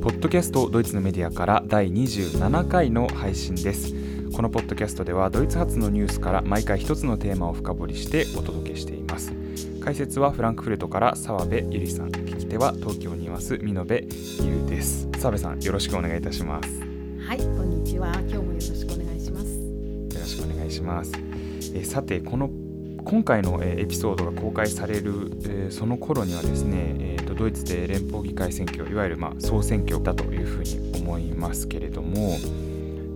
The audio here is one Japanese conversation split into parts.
ポッドキャストドイツのメディアから第27回の配信です。このポッドキャストではドイツ発のニュースから毎回一つのテーマを深掘りしてお届けしています。解説はフランクフルトから澤部ゆりさん。聞き手は東京にいます美濃部優です。澤部さんよろしくお願いいたします。はいこんにちは。今日もよろしくお願いします。よろしくお願いします。えさてこの今回のエピソードが公開されるその頃にはですね、えドイツで連邦議会選挙いわゆるま総選挙だというふうに思いますけれども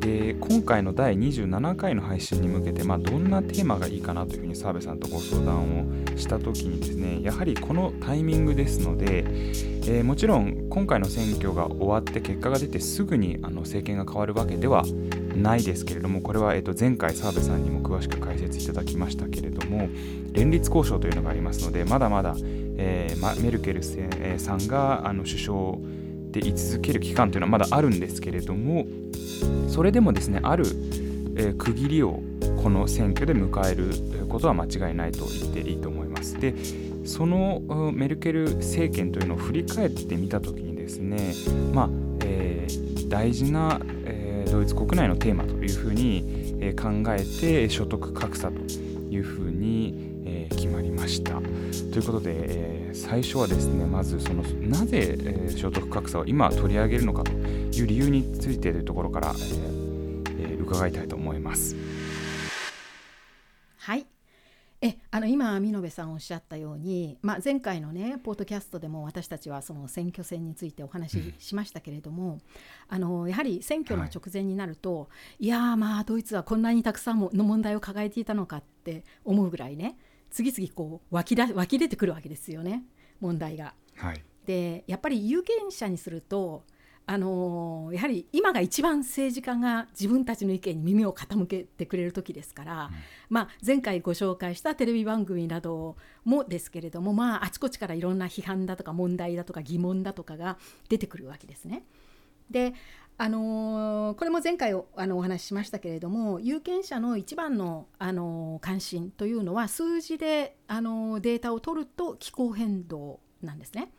で今回の第27回の配信に向けて、まあ、どんなテーマがいいかなというふうに澤部さんとご相談をした時にですねやはりこのタイミングですので、えー、もちろん今回の選挙が終わって結果が出てすぐにあの政権が変わるわけではないですけれどもこれは、えー、と前回澤部さんにも詳しく解説いただきましたけれども連立交渉というのがありますのでまだまだ、えー、メルケルさんがあの首相で居続ける期間というのはまだあるんですけれどもそれでもですねある、えー、区切りをこの選挙で迎えることは間違いないと言っていいと思います。でそのメルケル政権というのを振り返ってみたときにですね、まあえー、大事な、ドイツ国内のテーマというふうに、え、考えて所得格差というふうに、え、決まりました。ということで、え、最初はですねまずそのなぜ、え、所得格差を今取り上げるのかという理由についてというところから、伺いたいと思います。はいえあの今美濃さんおっしゃったように、まあ、前回のねポートキャストでも私たちはその選挙戦についてお話ししましたけれども、うん、あのやはり選挙の直前になると、はい、いやまあドイツはこんなにたくさんの問題を抱えていたのかって思うぐらいね次々こう湧きだ湧き出てくるわけですよね問題が。はい、でやっぱり有権者にするとあのー、やはり今が一番政治家が自分たちの意見に耳を傾けてくれる時ですから、うん、まあ、前回ご紹介したテレビ番組などもですけれども、まあ、あちこちからいろんな批判だとか問題だとか疑問だとかが出てくるわけですね。であのー、これも前回おあのお話ししましたけれども有権者の一番の、あのー、関心というのは数字で、あのー、データを取ると気候変動なんですね。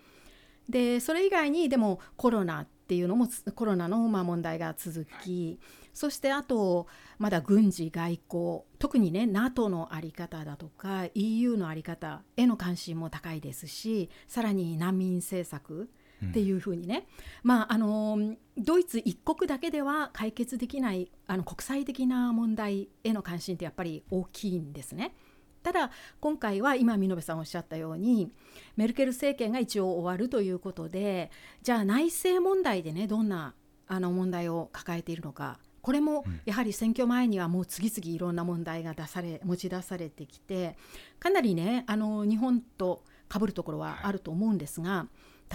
でそれ以外にでもコロナっていうのもコロナのまあ問題が続き、はい、そしてあとまだ軍事外交特にね NATO の在り方だとか EU の在り方への関心も高いですしさらに難民政策っていうふうにね、うん、まああのドイツ一国だけでは解決できないあの国際的な問題への関心ってやっぱり大きいんですね。ただ今回は今美濃さんおっしゃったようにメルケル政権が一応終わるということでじゃあ内政問題でねどんなあの問題を抱えているのかこれもやはり選挙前にはもう次々いろんな問題が出され持ち出されてきてかなりねあの日本とかぶるところはあると思うんですが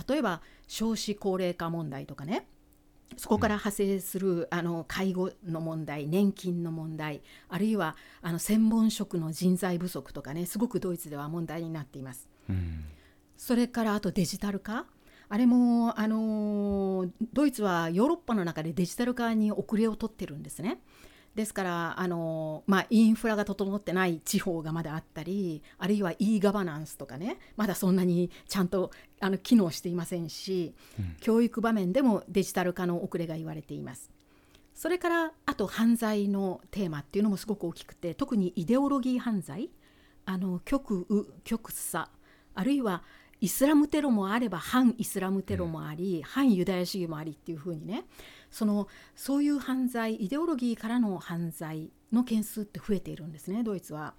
例えば少子高齢化問題とかねそこから派生するあの介護の問題年金の問題あるいはあの専門職の人材不足とかねすごくドイツでは問題になっています。うん、それからあとデジタル化あれもあのドイツはヨーロッパの中でデジタル化に遅れを取ってるんですね。ですからあの、まあ、インフラが整ってない地方がまだあったりあるいは e ガバナンスとかねまだそんなにちゃんとあの機能していませんし、うん、教育場面でもデジタル化の遅れが言われています。それからあと犯罪のテーマっていうのもすごく大きくて特にイデオロギー犯罪あの極右極左あるいはイスラムテロもあれば反イスラムテロもあり、うん、反ユダヤ主義もありっていうふうにねそのそういう犯罪イデオロギーからの犯罪の件数って増えているんですねドイツは。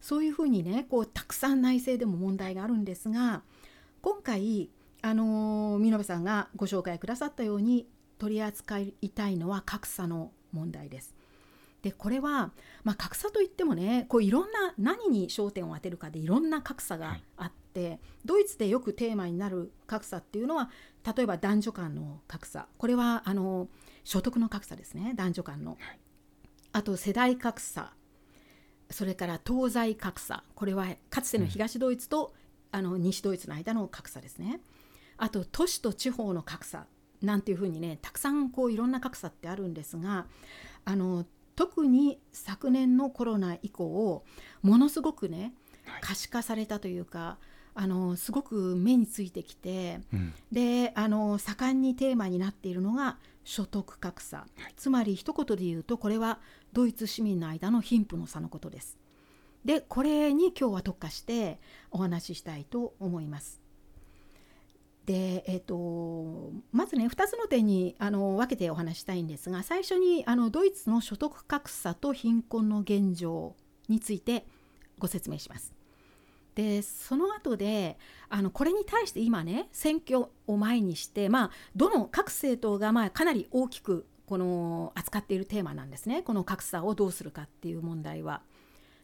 そういうふうにねこうたくさん内政でも問題があるんですが今回あの美濃さんがご紹介くださったように取り扱いたいのは格差の問題です。でこれは、まあ、格差といってもねこういろんな何に焦点を当てるかでいろんな格差があって、はい、ドイツでよくテーマになる格差っていうのは例えば男女間の格差。これはあの所得の格差ですね男女間の、はい、あと世代格差。それから東西格差。これはかつての東ドイツと、うん、あの西ドイツの間の格差ですね。あと都市と地方の格差なんていうふうにねたくさんこういろんな格差ってあるんですがあの特に昨年のコロナ以降ものすごくね可視化されたというかあのすごく目についてきて、うんであの盛んにテーマになっているのが所得格差、つまり一言で言うとこれはドイツ市民の間の貧富の差のことです。でこれに今日は特化してお話ししたいと思います。でえっとまずね2つの点にあの分けてお話したいんですが最初にあのドイツの所得格差と貧困の現状についてご説明します。でその後であのこれに対して今ね選挙を前にして、まあ、どの各政党がまあかなり大きくこの扱っているテーマなんですねこの格差をどうするかっていう問題は。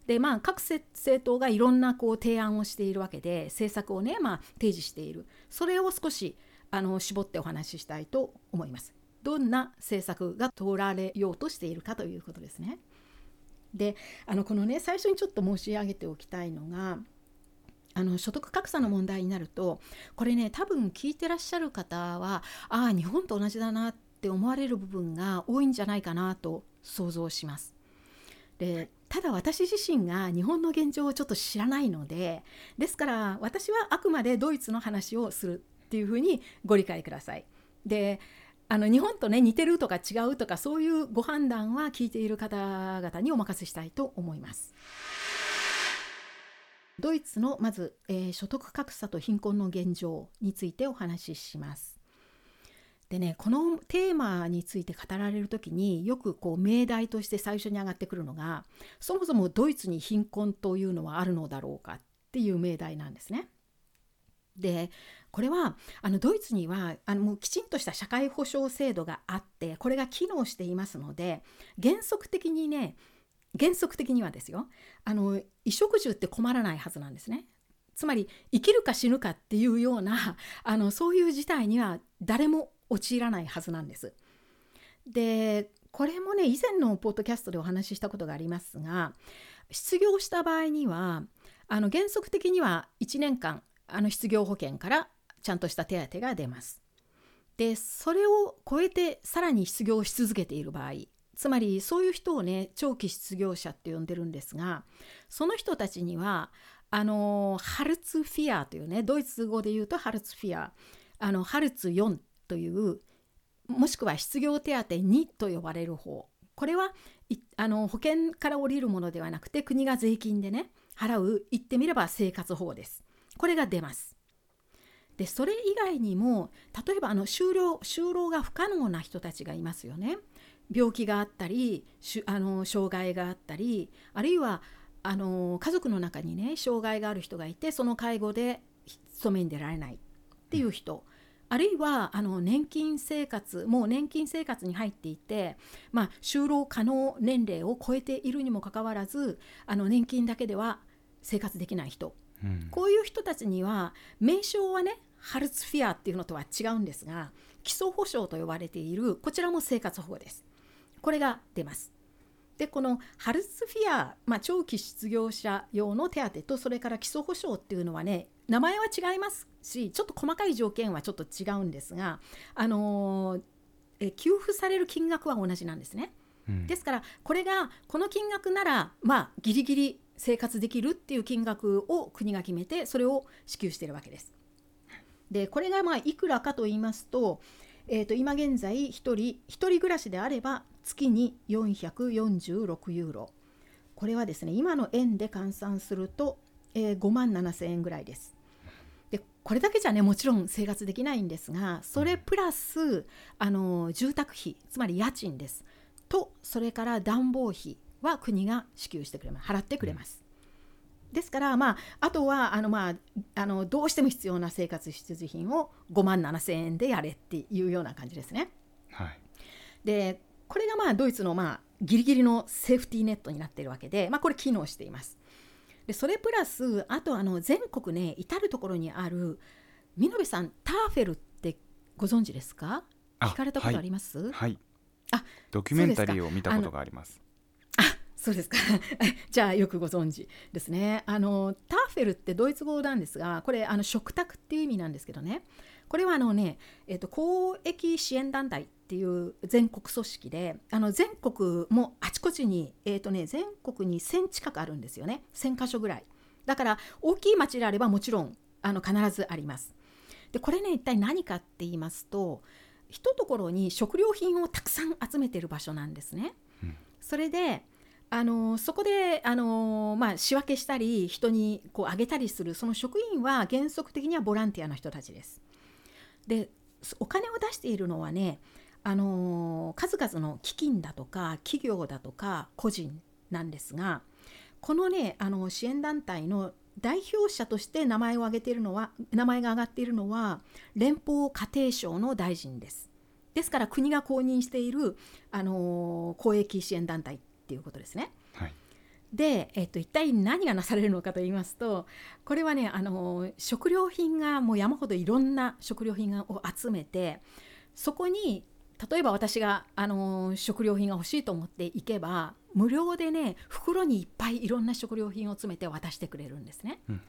でまあ各政党がいろんなこう提案をしているわけで政策をね、まあ、提示しているそれを少しあの絞ってお話ししたいと思います。どんな政策が通られようとしているかということですね。であのこのね最初にちょっと申し上げておきたいのがあの所得格差の問題になるとこれね多分聞いてらっしゃる方はああ日本と同じだなって思われる部分が多いんじゃないかなと想像します。でただ私自身が日本の現状をちょっと知らないのでですから私はあくまでドイツの話をするっていうふうにご理解ください。であの日本とね似てるとか違うとかそういうご判断は聞いている方々にお任せしたいと思います。ドイツのまず、えー所得格差と貧困の現状についてお話しします。でねこのテーマについて語られる時によくこう命題として最初に上がってくるのがそもそもドイツに貧困というのはあるのだろうかっていう命題なんですね。でこれはあのドイツにはあのもうきちんとした社会保障制度があってこれが機能していますので原則的にね原則的にはですよあの衣食住って困らないはずなんですね。つまり生きるか死ぬかっていうようなあのそういう事態には誰も陥らないはずなんです。でこれもね以前のポッドキャストでお話ししたことがありますが失業した場合にはあの原則的には1年間あの失業保険からちゃんとした手当が出ます。でそれを超えてさらに失業し続けている場合つまりそういう人をね長期失業者って呼んでるんですがその人たちにはあのハルツフィアというねドイツ語で言うとハルツフィアあのハルツ4というもしくは失業手当2と呼ばれる方。これはあの保険から降りるものではなくて国が税金でね払う言ってみれば生活保護です。これが出ます。でそれ以外にも例えばあの就労就労が不可能な人たちがいますよね。病気があったりしあの障害があったりあるいはあの家族の中にね障害がある人がいてその介護で勤めに出られないっていう人、あるいはあの年金生活もう年金生活に入っていて、まあ、就労可能年齢を超えているにもかかわらずあの年金だけでは生活できない人うんこういう人たちには名称はねハルツフィアっていうのとは違うんですが基礎保障と呼ばれているこちらも生活保護です。これが出ます。でこのハルツフィア、まあ、長期失業者用の手当とそれから基礎保障っていうのはね名前は違いますしちょっと細かい条件はちょっと違うんですが、あのーえ給付される金額は同じなんですね。うんですからこれがこの金額ならまあギリギリ生活できるっていう金額を国が決めてそれを支給しているわけです。でこれがまあいくらかと言いますと,、えー、と今現在1人1人暮らしであれば月に446ユーロこれはですね今の円で換算すると、えー5万7千円ぐらいです。でこれだけじゃねもちろん生活できないんですがそれプラスあの住宅費つまり家賃ですとそれから暖房費は国が支給してくれます払ってくれます。ですから、まあ、あとはあの、まあ、あのどうしても必要な生活必需品を5万7千円でやれっていうような感じですね。はいでこれがまあドイツのまあギリギリのセーフティーネットになっているわけで、まあ、これ機能しています。でそれプラスあとあの全国ね至る所にある見延さんターフェルってご存知ですか？あ聞かれたことあります、はい。あドキュメンタリーを見たことがあります。そうですか。じゃあよくご存知ですね。あのターフェルってドイツ語なんですがこれあの食卓っていう意味なんですけどね。これはあのね、えっと公益支援団体っていう全国組織であの全国もあちこちに、えっとね、全国に1000近くあるんですよね1000箇所ぐらいだから大きい町であればもちろんあの必ずあります。でこれね一体何かって言いますと一ところに食料品をたくさん集めてる場所なんですね。うん、それであのそこであの、まあ、仕分けしたり人にこうあげたりするその職員は原則的にはボランティアの人たちです。でお金を出しているのはねあの数々の基金だとか企業だとか個人なんですがこのねあの支援団体の代表者として名前を挙げているのは名前が挙がっているのは連邦家庭省の大臣です。ですから国が公認しているあの公益支援団体っていうことですね。はい、で、えっと、一体何がなされるのかと言いますとこれはねあの食料品がもう山ほどいろんな食料品を集めてそこに例えば私があの食料品が欲しいと思って行けば無料でね袋にいっぱいいろんな食料品を詰めて渡してくれるんですね。うん。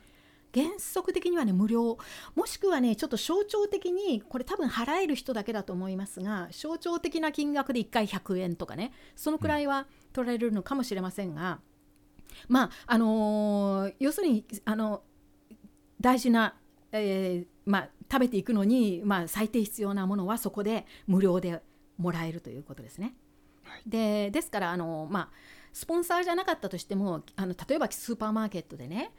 原則的にはね無料。もしくはねちょっと象徴的にこれ多分払える人だけだと思いますが象徴的な金額で1回100円とかねそのくらいは取られるのかもしれませんが、まああのー、要するにあの大事な、えー、まあ、食べていくのに、まあ、最低必要なものはそこで無料でもらえるということですね。はい、でですからあの、まあ、スポンサーじゃなかったとしてもあの例えばスーパーマーケットでね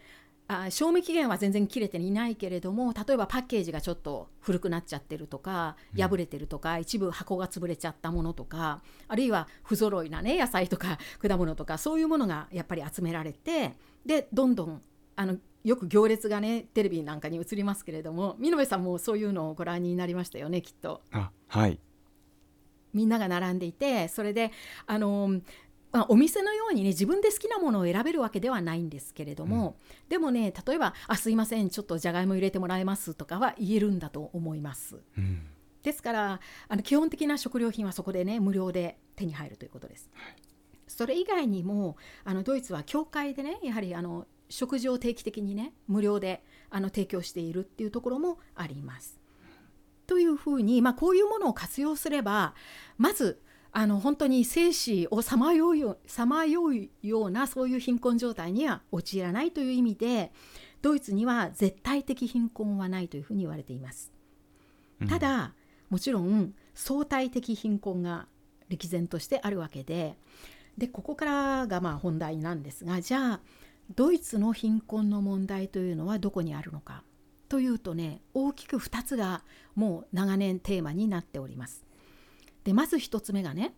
あ賞味期限は全然切れていないけれども例えばパッケージがちょっと古くなっちゃってるとか破れてるとか、うん、一部箱が潰れちゃったものとかあるいは不揃いなね野菜とか果物とかそういうものがやっぱり集められてでどんどんあのよく行列がねテレビなんかに映りますけれども見延さんもそういうのをご覧になりましたよねきっと。あはいみんなが並んでいてそれであのまあ、お店のようにね自分で好きなものを選べるわけではないんですけれども、うん、でもね例えば「あすいませんちょっとじゃがいも入れてもらえます」とかは言えるんだと思います。うん、ですからあの基本的な食料品はそこでね無料で手に入るということです。はい、それ以外にもあのドイツは教会でねやはりあの食事を定期的にね無料であの提供しているっていうところもあります。というふうに、まあ、こういうものを活用すればまずあの本当に生死をさまようさまようようなそういう貧困状態には陥らないという意味でドイツには絶対的貧困はないというふうに言われています。ただもちろん相対的貧困が歴然としてあるわけででここからがまあ本題なんですがじゃあドイツの貧困の問題というのはどこにあるのかというとね大きく2つがもう長年テーマになっております。でまず1つ目がね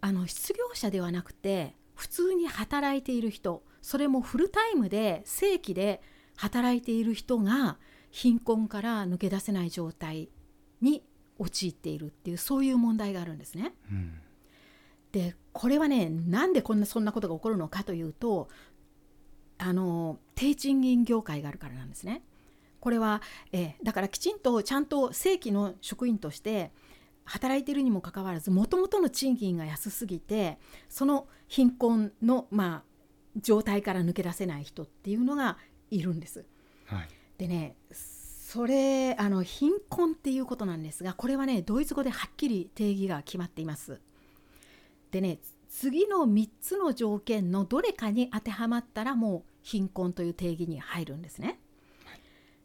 あの失業者ではなくて普通に働いている人それもフルタイムで正規で働いている人が貧困から抜け出せない状態に陥っているっていうそういう問題があるんですね。うん、でこれはねなんでこんなそんなことが起こるのかというとあの低賃金業界があるからなんですね。これは、えー、だからきちんとちゃんと正規の職員として働いているにもかかわらずもともとの賃金が安すぎてその貧困の、まあ、状態から抜け出せない人っていうのがいるんです。はい、でねそれあの貧困っていうことなんですがこれはねドイツ語ではっきり定義が決まっています。でね次の3つの条件のどれかに当てはまったらもう貧困という定義に入るんですね。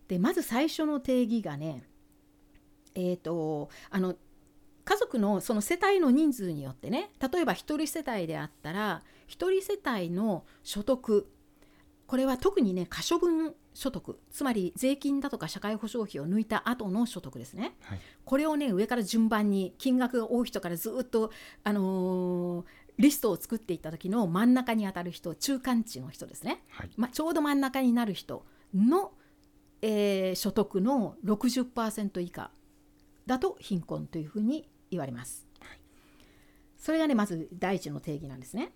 でまず最初の定義がねえーと、あの家族のその世帯の人数によってね例えば1人世帯であったら1人世帯の所得これは特にね可処分所得つまり税金だとか社会保障費を抜いた後の所得ですね、はい、これをね上から順番に金額が多い人からずっと、あのー、リストを作っていった時の真ん中に当たる人中間値の人ですね、はい、まあ、ちょうど真ん中になる人の、えー、所得の60%以下だと貧困というふうに言われます。はい、それがねまず第一の定義なんですね。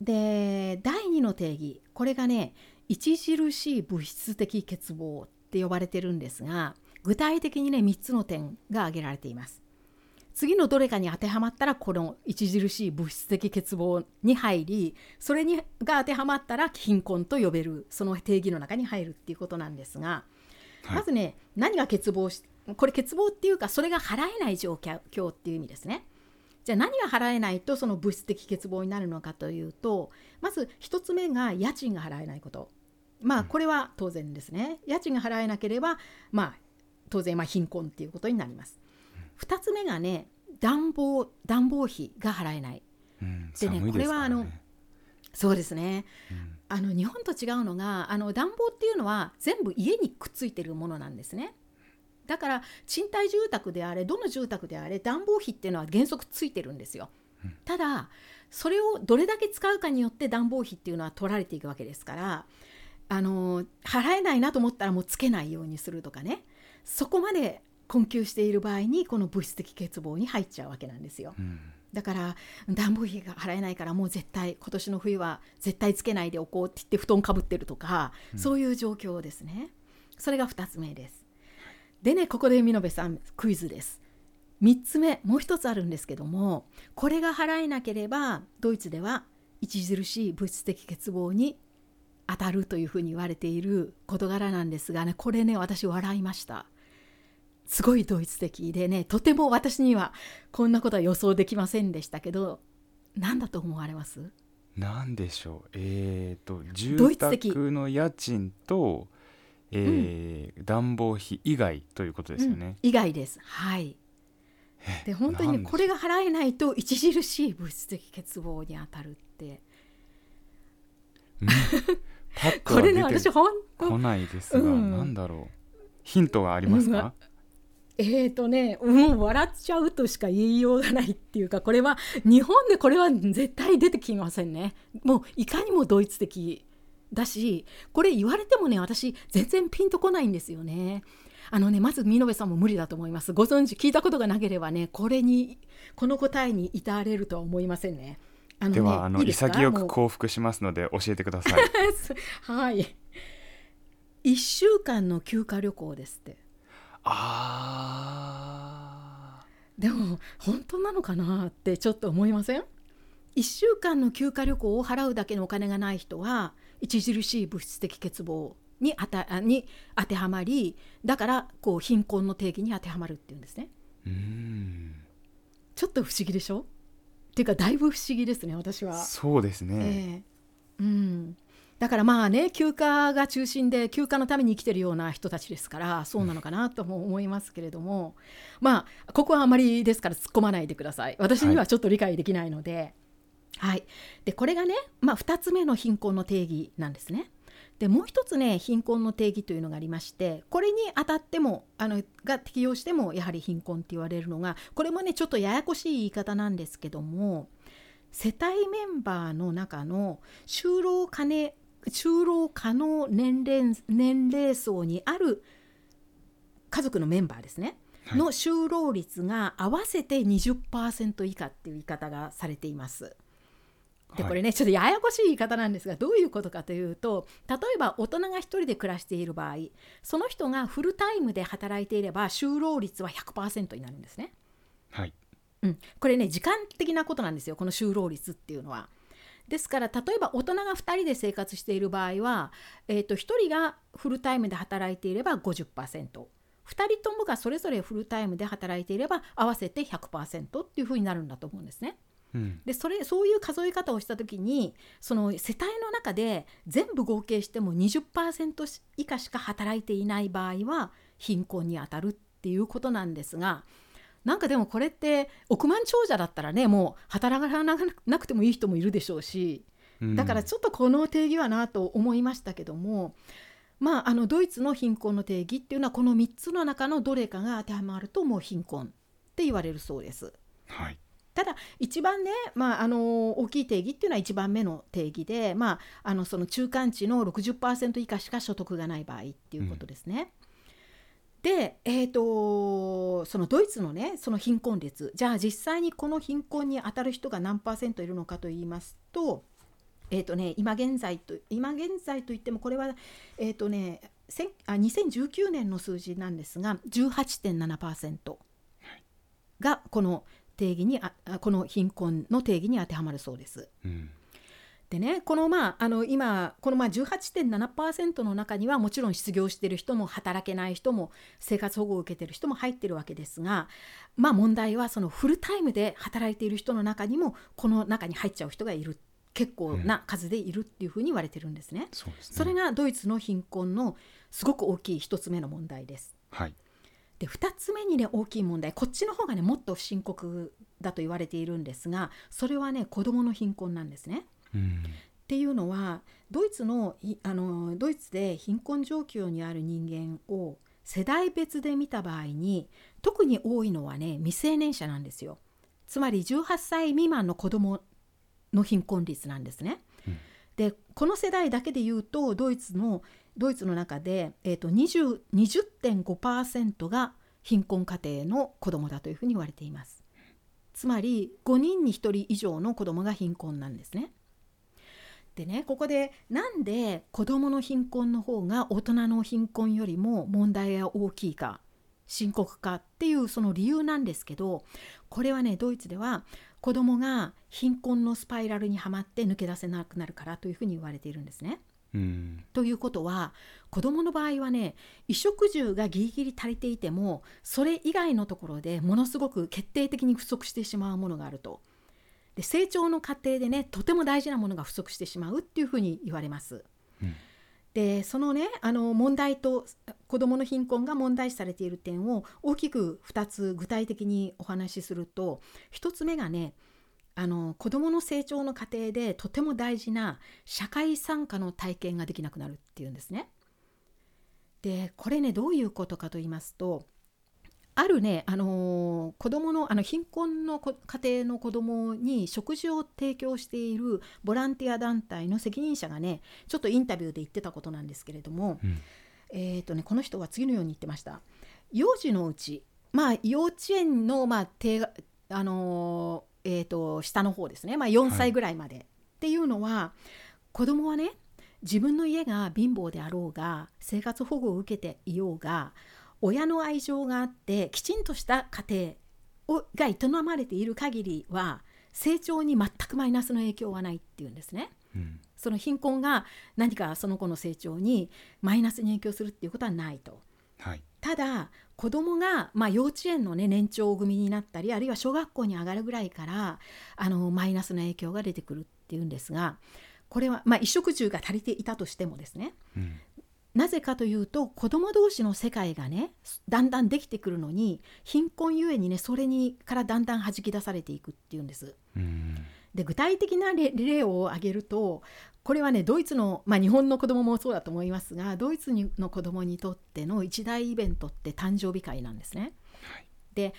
で第2の定義これがね著しい物質的欠乏って呼ばれてるんですが具体的にね3つの点が挙げられています。次のどれかに当てはまったらこの著しい物質的欠乏に入りそれにが当てはまったら貧困と呼べるその定義の中に入るっていうことなんですが、はい、まずね何が欠乏しこれ欠乏っていうかそれが払えない状況っていう意味ですね。じゃあ何が払えないとその物質的欠乏になるのかというとまず1つ目が家賃が払えないこと。まあこれは当然ですね。家賃が払えなければまあ当然まあ貧困っていうことになります2つ目がね暖房暖房費が払えない。うん、でね寒いですからこれはあのそうですね。うん。あの日本と違うのがあの暖房っていうのは全部家にくっついてるものなんですね。だから賃貸住宅であれどの住宅であれ暖房費っていうのは原則ついてるんですよ。うん。ただそれをどれだけ使うかによって暖房費っていうのは取られていくわけですからあの払えないなと思ったらもうつけないようにするとかね。そこまで困窮している場合にこの物質的欠乏に入っちゃうわけなんですよ。うん。だから暖房費が払えないからもう絶対今年の冬は絶対つけないでおこうって言って布団かぶってるとか、うん。そういう状況ですね。それが2つ目です。でねここで美濃部さんクイズです。3つ目もう1つあるんですけどもこれが払えなければドイツでは著しい物質的欠乏に当たるというふうに言われている事柄なんですがねこれね私笑いましたすごいドイツ的でねとても私にはこんなことは予想できませんでしたけど何だと思われます？なんでしょう？えっ、とド住宅の家賃と、えー暖房費以外ということですよね、うん。以外です。はい。で本当にこれが払えないと著しい物質的欠乏に当たるって。うん。パッとこれねは出て私本当こないですが、うん。なんだろう？ヒントはありますか、えーとねもう笑っちゃうとしか言いようがないっていうかこれは日本でこれは絶対出てきませんね。もういかにもドイツ的だしこれ言われてもね私全然ピンとこないんですよね。あのねまず美濃部さんも無理だと思います。ご存知聞いたことがなければねこれにこの答えに至れるとは思いませんね。あのねではあのいい潔く降伏しますので教えてください。はい。1週間の休暇旅行ですってあでも本当なのかなってちょっと思いません？1週間の休暇旅行を払うだけのお金がない人は著しい物質的欠乏にあたあに当てはまりだからこう貧困の定義に当てはまるっていうんですね。ーうーん。ちょっと不思議でしょ？っていうかだいぶ不思議ですね私は。そうですね、ええ。うん、だからまあね休暇が中心で休暇のために生きてるような人たちですからそうなのかなとも思いますけれども、まあここはあまりですから突っ込まないでください。私にはちょっと理解できないので、はい。でこれがね、まあ、2つ目の貧困の定義なんですね。でもう一つね貧困の定義というのがありましてこれに当たってもあのが適用してもやはり貧困って言われるのがこれもねちょっとややこしい言い方なんですけども世帯メンバーの中の就労可ね就労可能年齢年齢層にある家族のメンバーですね、はいの就労率が合わせて20%以下っていう言い方がされています。ではいこれねちょっとややこしい言い方なんですがどういうことかというと例えば大人が1人で暮らしている場合その人がフルタイムで働いていれば就労率は100%になるんですね。はいうん、これね時間的なことなんですよこの就労率っていうのは。ですから例えば大人が2人で生活している場合は、えー、と1人がフルタイムで働いていれば 50%2 人ともがそれぞれフルタイムで働いていれば合わせて100%っていうふうになるんだと思うんですね。うんでそれそういう数え方をした時にその世帯の中で全部合計しても20%以下しか働いていない場合は貧困に当たるっていうことなんですがなんかでもこれって億万長者だったらねもう働かなくてもいい人もいるでしょうしうんだからちょっとこの定義はなと思いましたけども、まあ、あのドイツの貧困の定義っていうのはこの3つの中のどれかが当てはまるともう貧困って言われるそうです。はいただ一番ね、まあ、あの大きい定義っていうのは1番目の定義で、まあ、あのその中間値の60%以下しか所得がない場合っていうことですね。で、えー、とそのドイツのねその貧困率じゃあ実際にこの貧困に当たる人が何パーセントいるのかと言いますと,、えーとね、今現在と今現在といってもこれは、えーとね、あ2019年の数字なんですが18.7%がこの定義にあこの貧困の定義に当てはまるそうです。うんでねこのまああの今このまあ18.7%の中にはもちろん失業している人も働けない人も生活保護を受けている人も入ってるわけですがまあ問題はそのフルタイムで働いている人の中にもこの中に入っちゃう人がいる結構な数でいるっていうふうに言われてるんですね。そうですねそれがドイツの貧困のすごく大きい一つ目の問題です。はいで2つ目にね大きい問題こっちの方がねもっと深刻だと言われているんですがそれはね子どもの貧困なんですね。うんっていうのはドイツのいあのドイツで貧困状況にある人間を世代別で見た場合に特に多いのはね未成年者なんですよ。つまり18歳未満の子どもの貧困率なんですね。うんでこの世代だけで言うとドイツのドイツの中で、えー、と20 20.5%が貧困家庭の子どもだというふうに言われています。つまり5人に1人以上の子どもが貧困なんですね。でねここでなんで子どもの貧困の方が大人の貧困よりも問題が大きいか深刻かっていうその理由なんですけどこれはねドイツでは子どもが貧困のスパイラルにはまって抜け出せなくなるからというふうに言われているんですね。うんということは子どもの場合はね衣食住がギリギリ足りていてもそれ以外のところでものすごく決定的に不足してしまうものがあると。で成長の過程でねとても大事なものが不足してしまうっていうふうに言われます。うんでそのねあの問題と子どもの貧困が問題視されている点を大きく2つ具体的にお話しすると1つ目がねあの子どもの成長の過程でとても大事な社会参加の体験ができなくなるっていうんですね。でこれねどういうことかと言いますとあるね、あのー子供のあの貧困のこ家庭の子供に食事を提供しているボランティア団体の責任者がねちょっとインタビューで言ってたことなんですけれども、うんえーとね、この人は次のように言ってました。幼児のうち、まあ、幼稚園の、まあ低があのーえーと下の方ですね、まあ、4歳ぐらいまで、っていうのは子供はね自分の家が貧乏であろうが生活保護を受けていようが親の愛情があってきちんとした家庭をが営まれている限りは成長に全くマイナスの影響はないっていうんですね。うんその貧困が何かその子の成長にマイナスに影響するっていうことはないと。はいただ子供がまあ、幼稚園の、ね、年長組になったりあるいは小学校に上がるぐらいからあのマイナスの影響が出てくるっていうんですがこれは、まあ、衣食住が足りていたとしてもですねうんなぜかというと子供同士の世界がねだんだんできてくるのに貧困ゆえにねそれにからだんだん弾き出されていくっていうんです。うんで具体的な例例を挙げるとこれはねドイツの、まあ、日本の子供もそうだと思いますがドイツにの子供にとっての一大イベントって誕生日会なんですね。はいで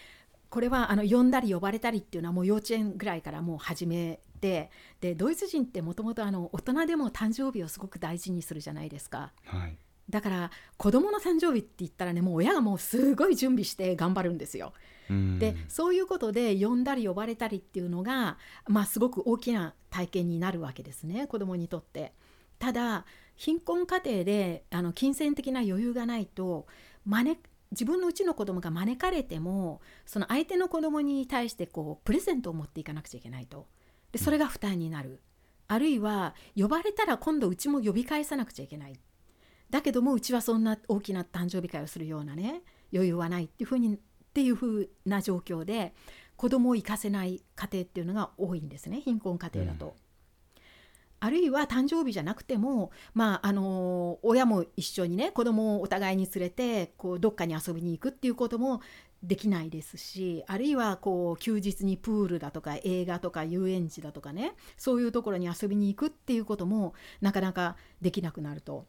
これはあの呼んだり呼ばれたりっていうのはもう幼稚園ぐらいからもう始めてでドイツ人ってもともと大人でも誕生日をすごく大事にするじゃないですか。はいだから子供の誕生日って言ったらねもう親がもうすごい準備して頑張るんですよ。うんでそういうことで呼んだり呼ばれたりっていうのが、まあ、すごく大きな体験になるわけですね子供にとって。ただ貧困家庭であの金銭的な余裕がないと招自分のうちの子供が招かれてもその相手の子供に対してこうプレゼントを持っていかなくちゃいけないとでそれが負担になる、あるいは呼ばれたら今度うちも呼び返さなくちゃいけないだけどもうちはそんな大きな誕生日会をするようなね余裕はないっていうふうにっていうふうな状況で子供を行かせない家庭っていうのが多いんですね貧困家庭だと。あるいは誕生日じゃなくても、まああの親も一緒にね子供をお互いに連れてこうどっかに遊びに行くっていうこともできないですしあるいはこう休日にプールだとか映画とか遊園地だとかねそういうところに遊びに行くっていうこともなかなかできなくなると。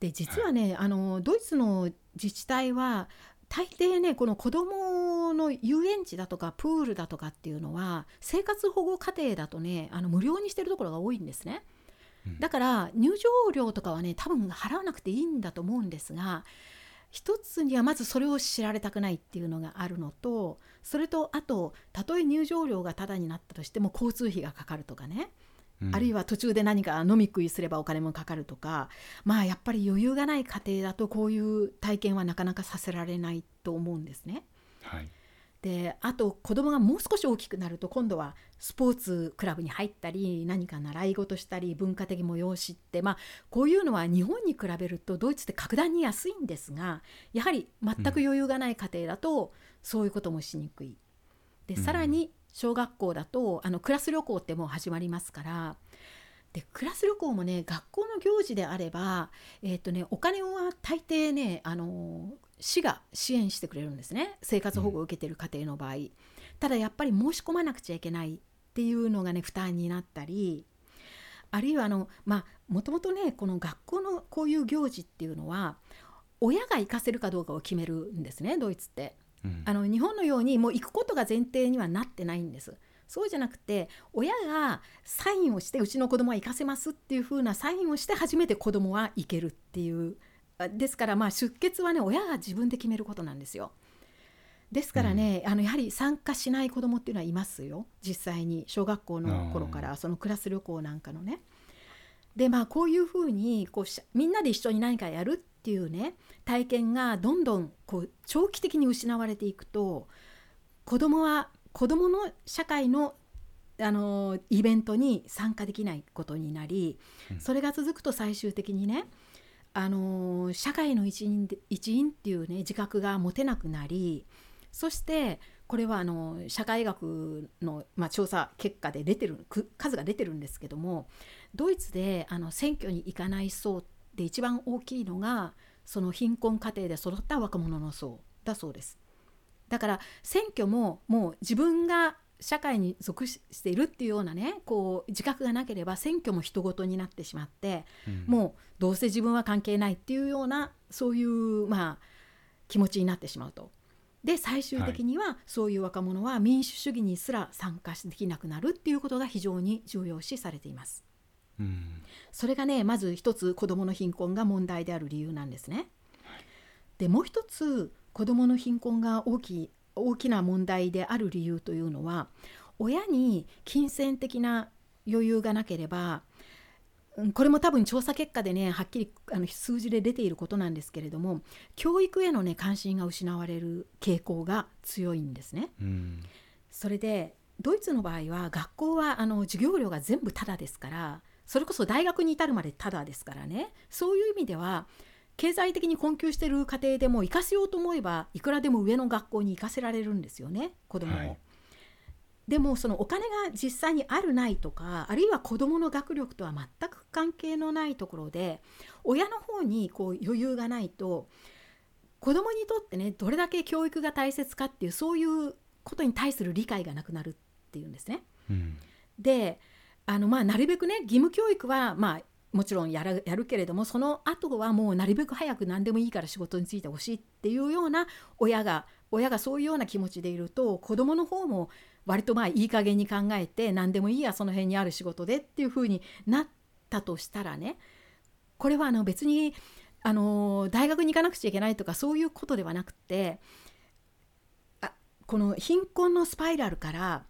で実はねあのドイツの自治体は大抵ねこの子どもの遊園地だとかプールだとかっていうのは生活保護家庭だとねあの無料にしてるところが多いんですね。うん。だから入場料とかはね多分払わなくていいんだと思うんですが一つにはまずそれを知られたくないっていうのがあるのとそれとあとたとえ入場料がタダになったとしても交通費がかかるとかね。うんあるいは途中で何か飲み食いすればお金もかかるとかまあやっぱり余裕がない家庭だとこういう体験はなかなかさせられないと思うんですね。はいであと子供がもう少し大きくなると今度はスポーツクラブに入ったり何か習い事したり文化的催しってまあこういうのは日本に比べるとドイツって格段に安いんですがやはり全く余裕がない家庭だとそういうこともしにくい。でうんさらに小学校だとあのクラス旅行ってもう始まりますから。でクラス旅行もね学校の行事であれば、えーとね、お金は大抵ねあの市が支援してくれるんですね。生活保護を受けてる家庭の場合、ただやっぱり申し込まなくちゃいけないっていうのがね負担になったりあるいはあのまあもともとねこの学校のこういう行事っていうのは親が行かせるかどうかを決めるんですねドイツって。うん、あの日本のようにもう行くことが前提にはなってないんです。そうじゃなくて親がサインをしてうちの子供は行かせますっていう風なサインをして初めて子供は行けるっていうですからまあ出欠はね親が自分で決めることなんですよ。ですからね、うん、あのやはり参加しない子どもっていうのはいますよ実際に小学校の頃からそのクラス旅行なんかのね。でまあこういうふうにこうみんなで一緒に何かやるっていうね体験がどんどんこう長期的に失われていくと子どもは子どもの社会のあのイベントに参加できないことになり、それが続くと最終的にねあの社会の一員一員っていうね自覚が持てなくなりそしてこれはあの社会学の、まあ、調査結果で出てる数が出てるんですけどもドイツであの選挙に行かない層で一番大きいのがその貧困家庭で育った若者の層だそうです。だから選挙ももう自分が社会に属しているっていうようなねこう自覚がなければ選挙も人事になってしまって、うん、もうどうせ自分は関係ないっていうようなそういうまあ気持ちになってしまうと。で最終的にはそういう若者は民主主義にすら参加できなくなるっていうことが非常に重要視されています。うん、それがねまず一つ子どもの貧困が問題である理由なんですね。でもう一つ子どもの貧困が大きい大きな問題である理由というのは親に金銭的な余裕がなければこれも多分調査結果でねはっきりあの数字で出ていることなんですけれども教育へのね関心が失われる傾向が強いんですね。うん、それでドイツの場合は学校はあの授業料が全部タダですからそれこそ大学に至るまでタダですからねそういう意味では経済的に困窮している家庭でも行かせようと思えばいくらでも上の学校に行かせられるんですよね子供を。はいでもそのお金が実際にあるないとかあるいは子どもの学力とは全く関係のないところで親の方にこう余裕がないと子どもにとってねどれだけ教育が大切かっていうそういうことに対する理解がなくなるっていうんですね。うん、であのまあなるべくね義務教育はまあもちろんやるやるけれどもその後はもうなるべく早く何でもいいから仕事に就いてほしいっていうような親が親がそういうような気持ちでいると子どもの方も割とまあいい加減に考えて何でもいいやその辺にある仕事でっていうふうになったとしたらねこれはあの別にあの大学に行かなくちゃいけないとかそういうことではなくてあこの貧困のスパイラルから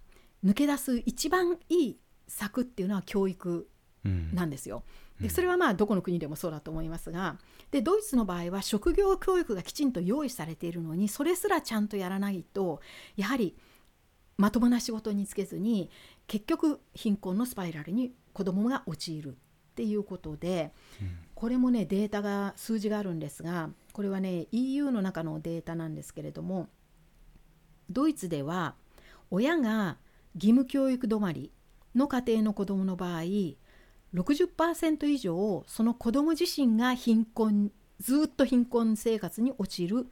抜け出す一番いい策っていうのは教育なんですよ。でそれはまあどこの国でもそうだと思いますがでドイツの場合は職業教育がきちんと用意されているのにそれすらちゃんとやらないとやはりまともな仕事に就けずに結局貧困のスパイラルに子どもが陥るっていうことで、うん、これもねデータが数字があるんですがこれはね EU の中のデータなんですけれどもドイツでは親が義務教育止まりの家庭の子どもの場合60%以上その子ども自身が貧困ずっと貧困生活に陥る、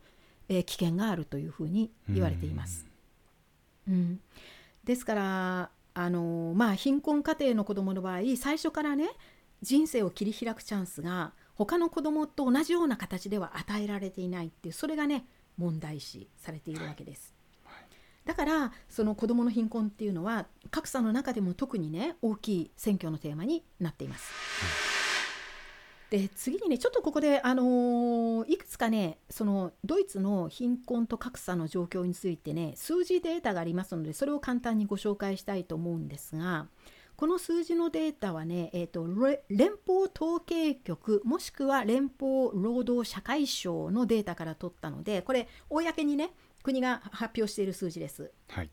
えー、危険があるというふうに言われています。うん、ですからあのまあ貧困家庭の子どもの場合最初からね人生を切り開くチャンスが他の子どもと同じような形では与えられていないっていうそれがね問題視されているわけです。だからその子どもの貧困っていうのは格差の中でも特にね大きい選挙のテーマになっています。で次にねちょっとここで、あのー、いくつかねそのドイツの貧困と格差の状況についてね数字データがありますのでそれを簡単にご紹介したいと思うんですがこの数字のデータはね、えーと、連邦統計局もしくは連邦労働社会省のデータから取ったのでこれ公にね国が発表している数字です。はい、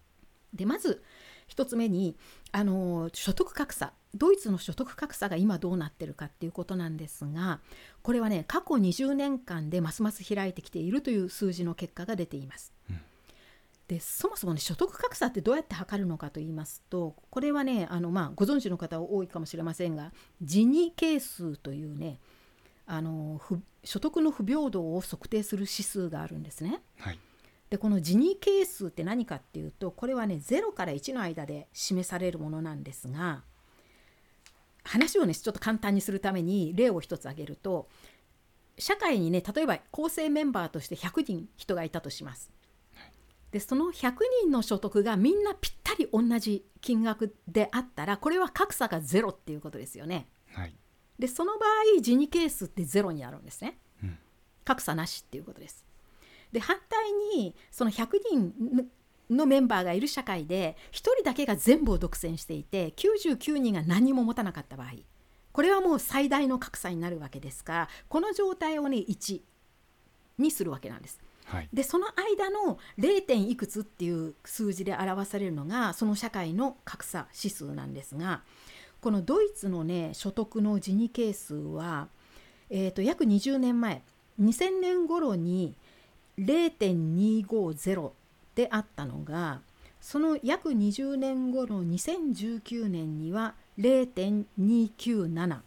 でまず1つ目にあの所得格差ドイツの所得格差が今どうなってるかっていうことなんですがこれはね過去20年間でますます開いてきているという数字の結果が出ています。うん、でそもそもね所得格差ってどうやって測るのかと言いますとこれはねあの、まあ、ご存知の方多いかもしれませんがジニ係数というねあの所得の不平等を測定する指数があるんですね。はい、でこのジニ係数って何かっていうとこれはね0から1の間で示されるものなんですが話をねちょっと簡単にするために例を一つ挙げると社会にね例えば構成メンバーとして100人人がいたとします。でその100人の所得がみんなぴったり同じ金額であったらこれは格差がゼロっていうことですよね。はい、でその場合ジニ係数ってゼロになるんですね。うん、格差なしっていうことです。で反対にその100人のメンバーがいる社会で1人だけが全部を独占していて99人が何も持たなかった場合これはもう最大の格差になるわけですからこの状態をね1にするわけなんです。はい、でその間の 0. 点いくつっていう数字で表されるのがその社会の格差指数なんですがこのドイツのね所得のジニ係数は、えーと、約20年前2000年頃に0.250であったのがその約20年後の2019年には0.297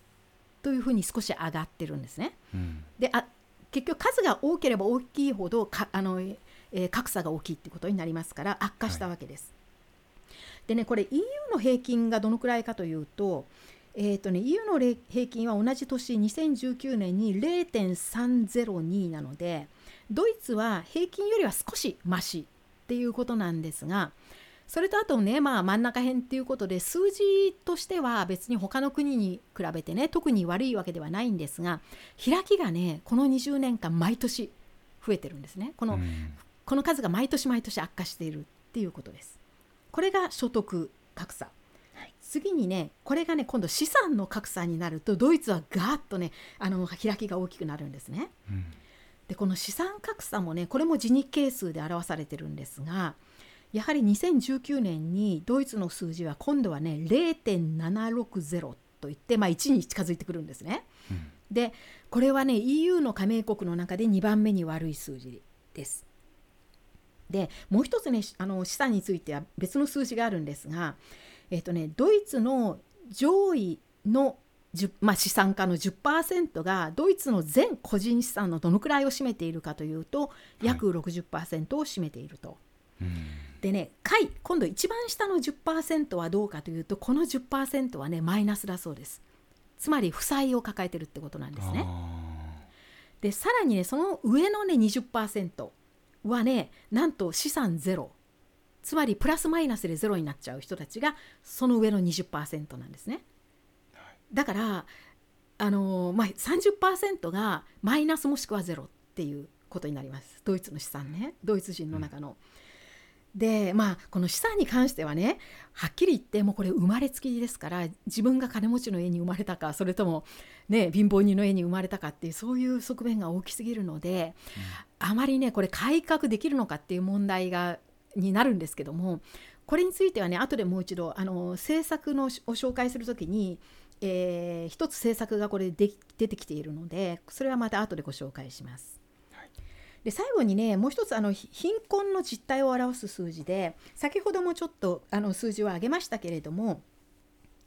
というふうに少し上がってるんですね。うん、であ結局数が多ければ大きいほどかあの、えー、格差が大きいってことになりますから悪化したわけです。はい、でねこれ EU の平均がどのくらいかというと,、えーとね、EU の平均は同じ年2019年に0.302なのでドイツは平均よりは少しましっていうことなんですがそれとあとね、まあ、真ん中辺っていうことで数字としては別に他の国に比べてね特に悪いわけではないんですが開きがねこの20年間毎年増えてるんですね。この,、うん、この数が毎年毎年悪化しているっていうことです。これが所得格差。次にねこれがね今度資産の格差になるとドイツはガーッとねあの開きが大きくなるんですね。うん、でこの資産格差もねこれもジニ係数で表されてるんですがやはり2019年にドイツの数字は今度はね0.760といって、まあ、1に近づいてくるんですね。うん、でこれはね EU の加盟国の中で2番目に悪い数字です。でもう一つねあの資産については別の数字があるんですが、えーとね、ドイツの上位のまあ、資産家の10%がドイツの全個人資産のどのくらいを占めているかというと約60%を占めていると。はいでね下位今度一番下の10%はどうかというとこの10%はねマイナスだそうです。つまり負債を抱えてるってことなんですね。でさらにねその上のね20%はねなんと資産ゼロ。つまりプラスマイナスでゼロになっちゃう人たちがその上の20%なんですねだからあのー、まあ、30%がマイナスもしくはゼロっていうことになります。ドイツの資産ね。ドイツ人の中の。うん。でまあこの資産に関してはねはっきり言ってもうこれ生まれつきですから自分が金持ちの家に生まれたかそれともね貧乏人の家に生まれたかっていうそういう側面が大きすぎるので、うん、あまりねこれ改革できるのかっていう問題がになるんですけどもこれについてはね後でもう一度あの政策のを紹介する時に、えー、一つ政策がこれで出てきているのでそれはまた後でご紹介します。で最後にねもう一つあの貧困の実態を表す数字で先ほどもちょっとあの数字を挙げましたけれども、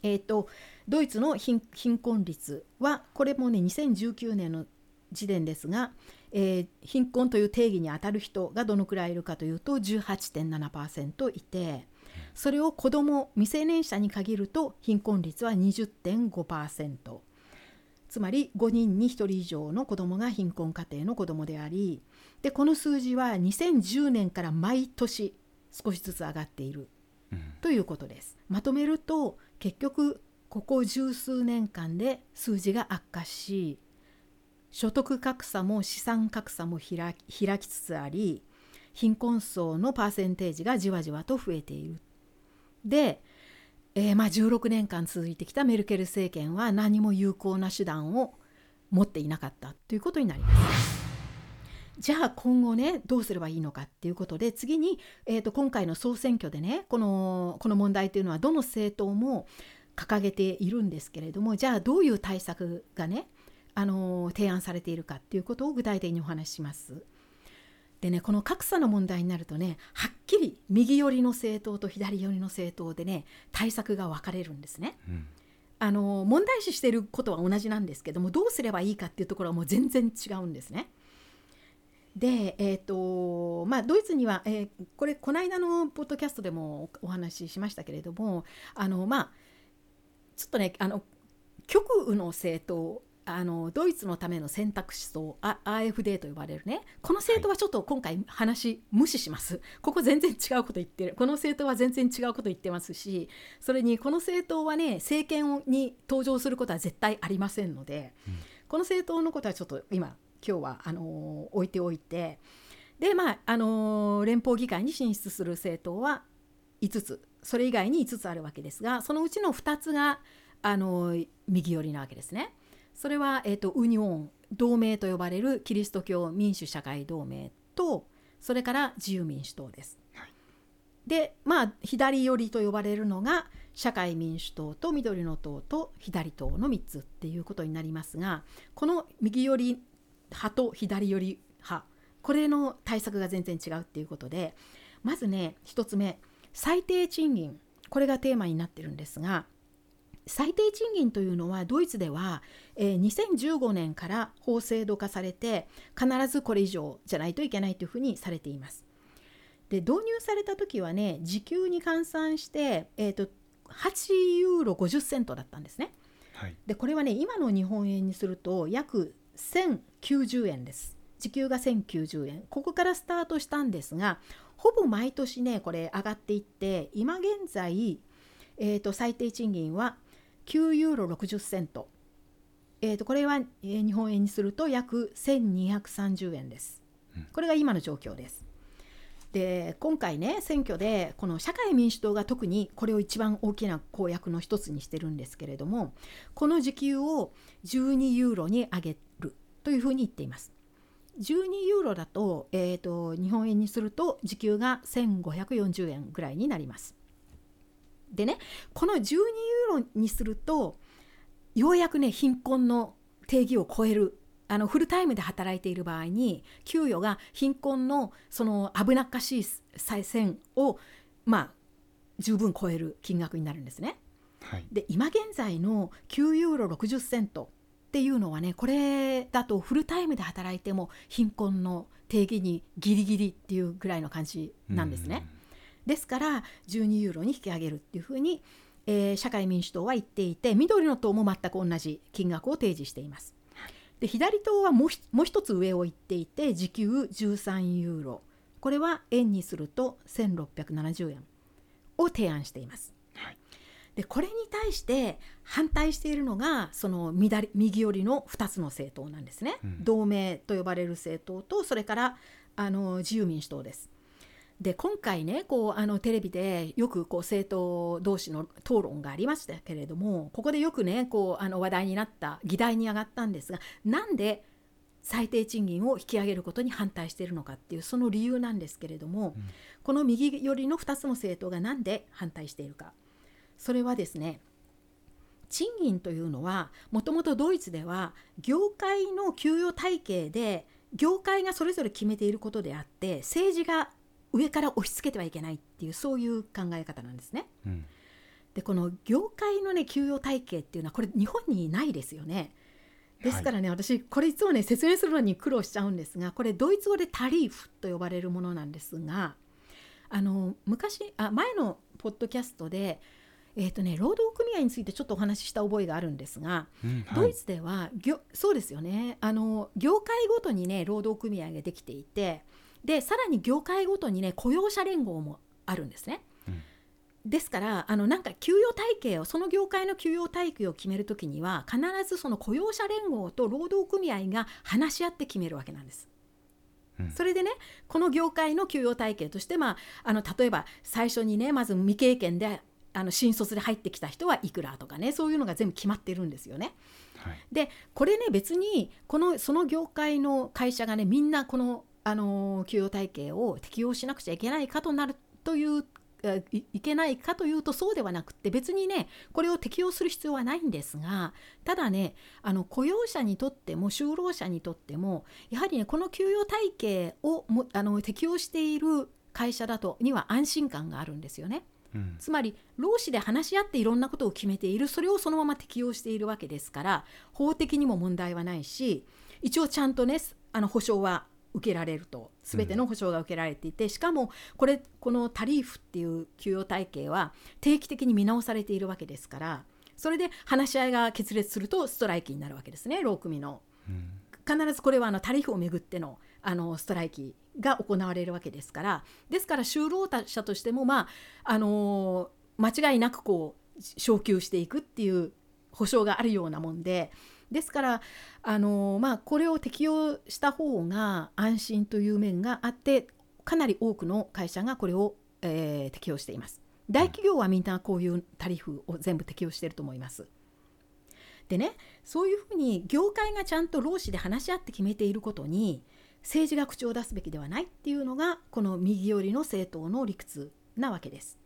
えーと、ドイツの貧困率はこれもね2019年の時点ですが、えー、貧困という定義にあたる人がどのくらいいるかというと18.7%いてそれを子ども未成年者に限ると貧困率は20.5%。つまり5人に1人以上の子どもが貧困家庭の子どもでありでこの数字は2010年から毎年少しずつ上がっているということです。まとめると結局ここ十数年間で数字が悪化し所得格差も資産格差も開きつつあり貧困層のパーセンテージがじわじわと増えている。でえー、まあ16年間続いてきたメルケル政権は何も有効な手段を持っていなかったということになります。じゃあ今後ねどうすればいいのかっていうことで次に、えーと、今回の総選挙でねこのこの問題というのはどの政党も掲げているんですけれどもじゃあどういう対策がねあの提案されているかっていうことを具体的にお話しします。でねこの格差の問題になるとねはっきり右寄りの政党と左寄りの政党でね対策が分かれるんですね。うんあの問題視していることは同じなんですけどもどうすればいいかっていうところはもう全然違うんですね。で、えーとまあ、ドイツには、えーこれこの間のポッドキャストでもおお話ししましたけれどもあの、まあ、ちょっとねあの極右の政党あのドイツのための選択肢層あ AfD と呼ばれるね。この政党はちょっと今回話無視します、ここ全然違うこと言ってる。この政党は全然違うこと言ってますしそれにこの政党はね政権に登場することは絶対ありませんので、この政党のことはちょっと今今日はあの置いておいてでまああの連邦議会に進出する政党は5つ。それ以外に5つあるわけですがそのうちの2つがあの右寄りなわけですね。それは、えー、とウニオン同盟と呼ばれるキリスト教民主社会同盟とそれから自由民主党です。はいでまあ左寄りと呼ばれるのが社会民主党と緑の党と左党の3つっていうことになりますがこの右寄り派と左寄り派これの対策が全然違うっていうことでまずね1つ目最低賃金これがテーマになってるんですが最低賃金というのはドイツでは、えー2015年から法制度化されて必ずこれ以上じゃないといけないというふうにされています。で導入された時はね時給に換算して、えー、と8ユーロ50セントだったんですね。はいでこれはね今の日本円にすると約1090円です時給が1090円ここからスタートしたんですがほぼ毎年ねこれ上がっていって今現在、えー、と最低賃金は9ユーロ60セント、えー、とこれは、えー日本円にすると約1230円ですうんこれが今の状況ですで今回ね選挙でこの社会民主党が特にこれを一番大きな公約の一つにしてるんですけれどもこの時給を12ユーロに上げるというふうに言っています。12ユーロだと,、えー、と日本円にすると時給が1540円ぐらいになります。でねこの12ユーロにするとようやくね貧困の定義を超えるあのフルタイムで働いている場合に給与が貧困のその危なっかしい再線をまあ十分超える金額になるんですね。はいで今現在の9ユーロ60セントっていうのはねこれだとフルタイムで働いても貧困の定義にギリギリっていうぐらいの感じなんですね。ですから12ユーロに引き上げるっていうふうに、えー社会民主党は言っていて緑の党も全く同じ金額を提示しています。で左党はもうひもう一つ上を言っていて時給13ユーロこれは円にすると1670円を提案しています。はいでこれに対して反対しているのがその左右寄りの2つの政党なんですね、うん同盟と呼ばれる政党とそれからあの自由民主党です。で今回ねこうあのテレビでよくこう政党同士の討論がありましたけれどもここでよくねこうあの話題になった議題に上がったんですがなんで最低賃金を引き上げることに反対しているのかっていうその理由なんですけれども、うん。この右寄りの2つの政党がなんで反対しているか。それはですね賃金というのはもともとドイツでは業界の給与体系で業界がそれぞれ決めていることであって政治が上から押し付けてはいけないっていうそういう考え方なんですね。うんでこの業界のね給与体系っていうのはこれ日本にないですよね。ですからね、私これいつもね説明するのに苦労しちゃうんですがこれドイツ語でタリーフと呼ばれるものなんですがあの昔あ前のポッドキャストで、えーとね、労働組合についてちょっとお話しした覚えがあるんですが、うんはいドイツでは業そうですよねあの業界ごとにね労働組合ができていてでさらに業界ごとにね雇用者連合もあるんですね。うんですからあのなんか給与体系をその業界の給与体系を決めるときには必ずその雇用者連合と労働組合が話し合って決めるわけなんです。うんそれでねこの業界の給与体系として、まあ、あの例えば最初にねまず未経験であの新卒で入ってきた人はいくらとかねそういうのが全部決まってるんですよね。はいでこれね別にこのその業界の会社がねみんなこの、あのー給与体系を適用しなくちゃいけないかとなるといういいけないかというとそうではなくて別にねこれを適用する必要はないんですがただねあの雇用者にとっても就労者にとってもやはりねこの給与体系をもあの適用している会社だとには安心感があるんですよね。うん、つまり労使で話し合っていろんなことを決めているそれをそのまま適用しているわけですから法的にも問題はないし一応ちゃんとねあの保証は受けられると全ての保証が受けられていて、うん、しかもこれこのタリーフっていう給与体系は定期的に見直されているわけですからそれで話し合いが決裂するとストライキになるわけですね労組の。うん、必ずこれはあのタリーフをめぐってのあのストライキが行われるわけですからですから就労者としてもまああのー、間違いなくこう昇給していくっていう保証があるようなもんでですからあの、まあ、これを適用した方が安心という面があってかなり多くの会社がこれを、えー、適用しています。大企業はみんなこういうタリフを全部適用していると思います。でねそういうふうに業界がちゃんと労使で話し合って決めていることに政治が口を出すべきではないっていうのがこの右寄りの政党の理屈なわけです。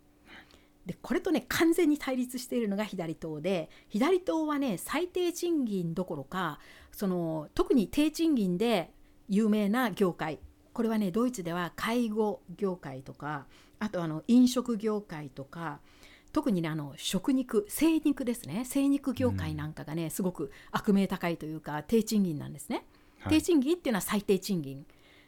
でこれとね完全に対立しているのが左党で左党はね最低賃金どころかその特に低賃金で有名な業界。これはねドイツでは介護業界とかあとあの飲食業界とか特にねあの食肉精肉ですね。精肉業界なんかがね、うん、すごく悪名高いというか低賃金なんですね。はい、低賃金っていうのは最低賃金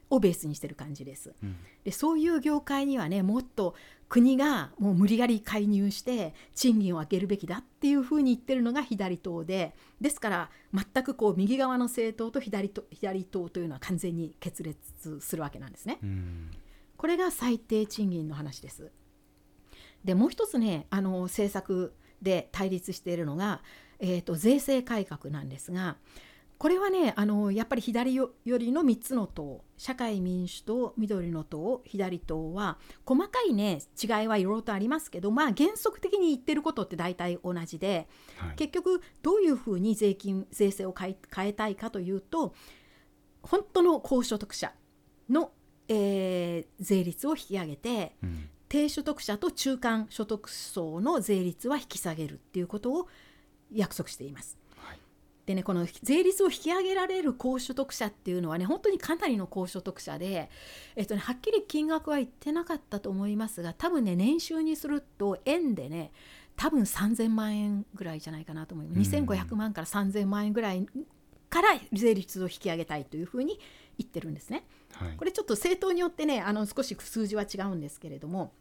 をベースにしてる感じです。うん、でそういう業界にはねもっと国がもう無理やり介入して賃金を上げるべきだっていうふうに言ってるのが左党でですから全くこう右側の政党と左と左党というのは完全に決裂するわけなんですね。これが最低賃金の話です。でもう一つねあの政策で対立しているのが、えーと税制改革なんですがこれはねあのやっぱり左よりの3つの党社会民主党緑の党左党は細かいね違いはいろいろとありますけどまあ原則的に言ってることって大体同じで、はい、結局どういうふうに税金税制を変え変えたいかというと本当の高所得者の、えー、税率を引き上げて、うん、低所得者と中間所得層の税率は引き下げるっていうことを約束しています。でねこの税率を引き上げられる高所得者っていうのはね本当にかなりの高所得者で、えっとね、はっきり金額は言ってなかったと思いますが多分ね年収にすると円でね多分3000万円ぐらいじゃないかなと思います、2500万から3000万円ぐらいから税率を引き上げたいというふうに言ってるんですね。はい、これちょっと政党によってねあの少し数字は違うんですけれども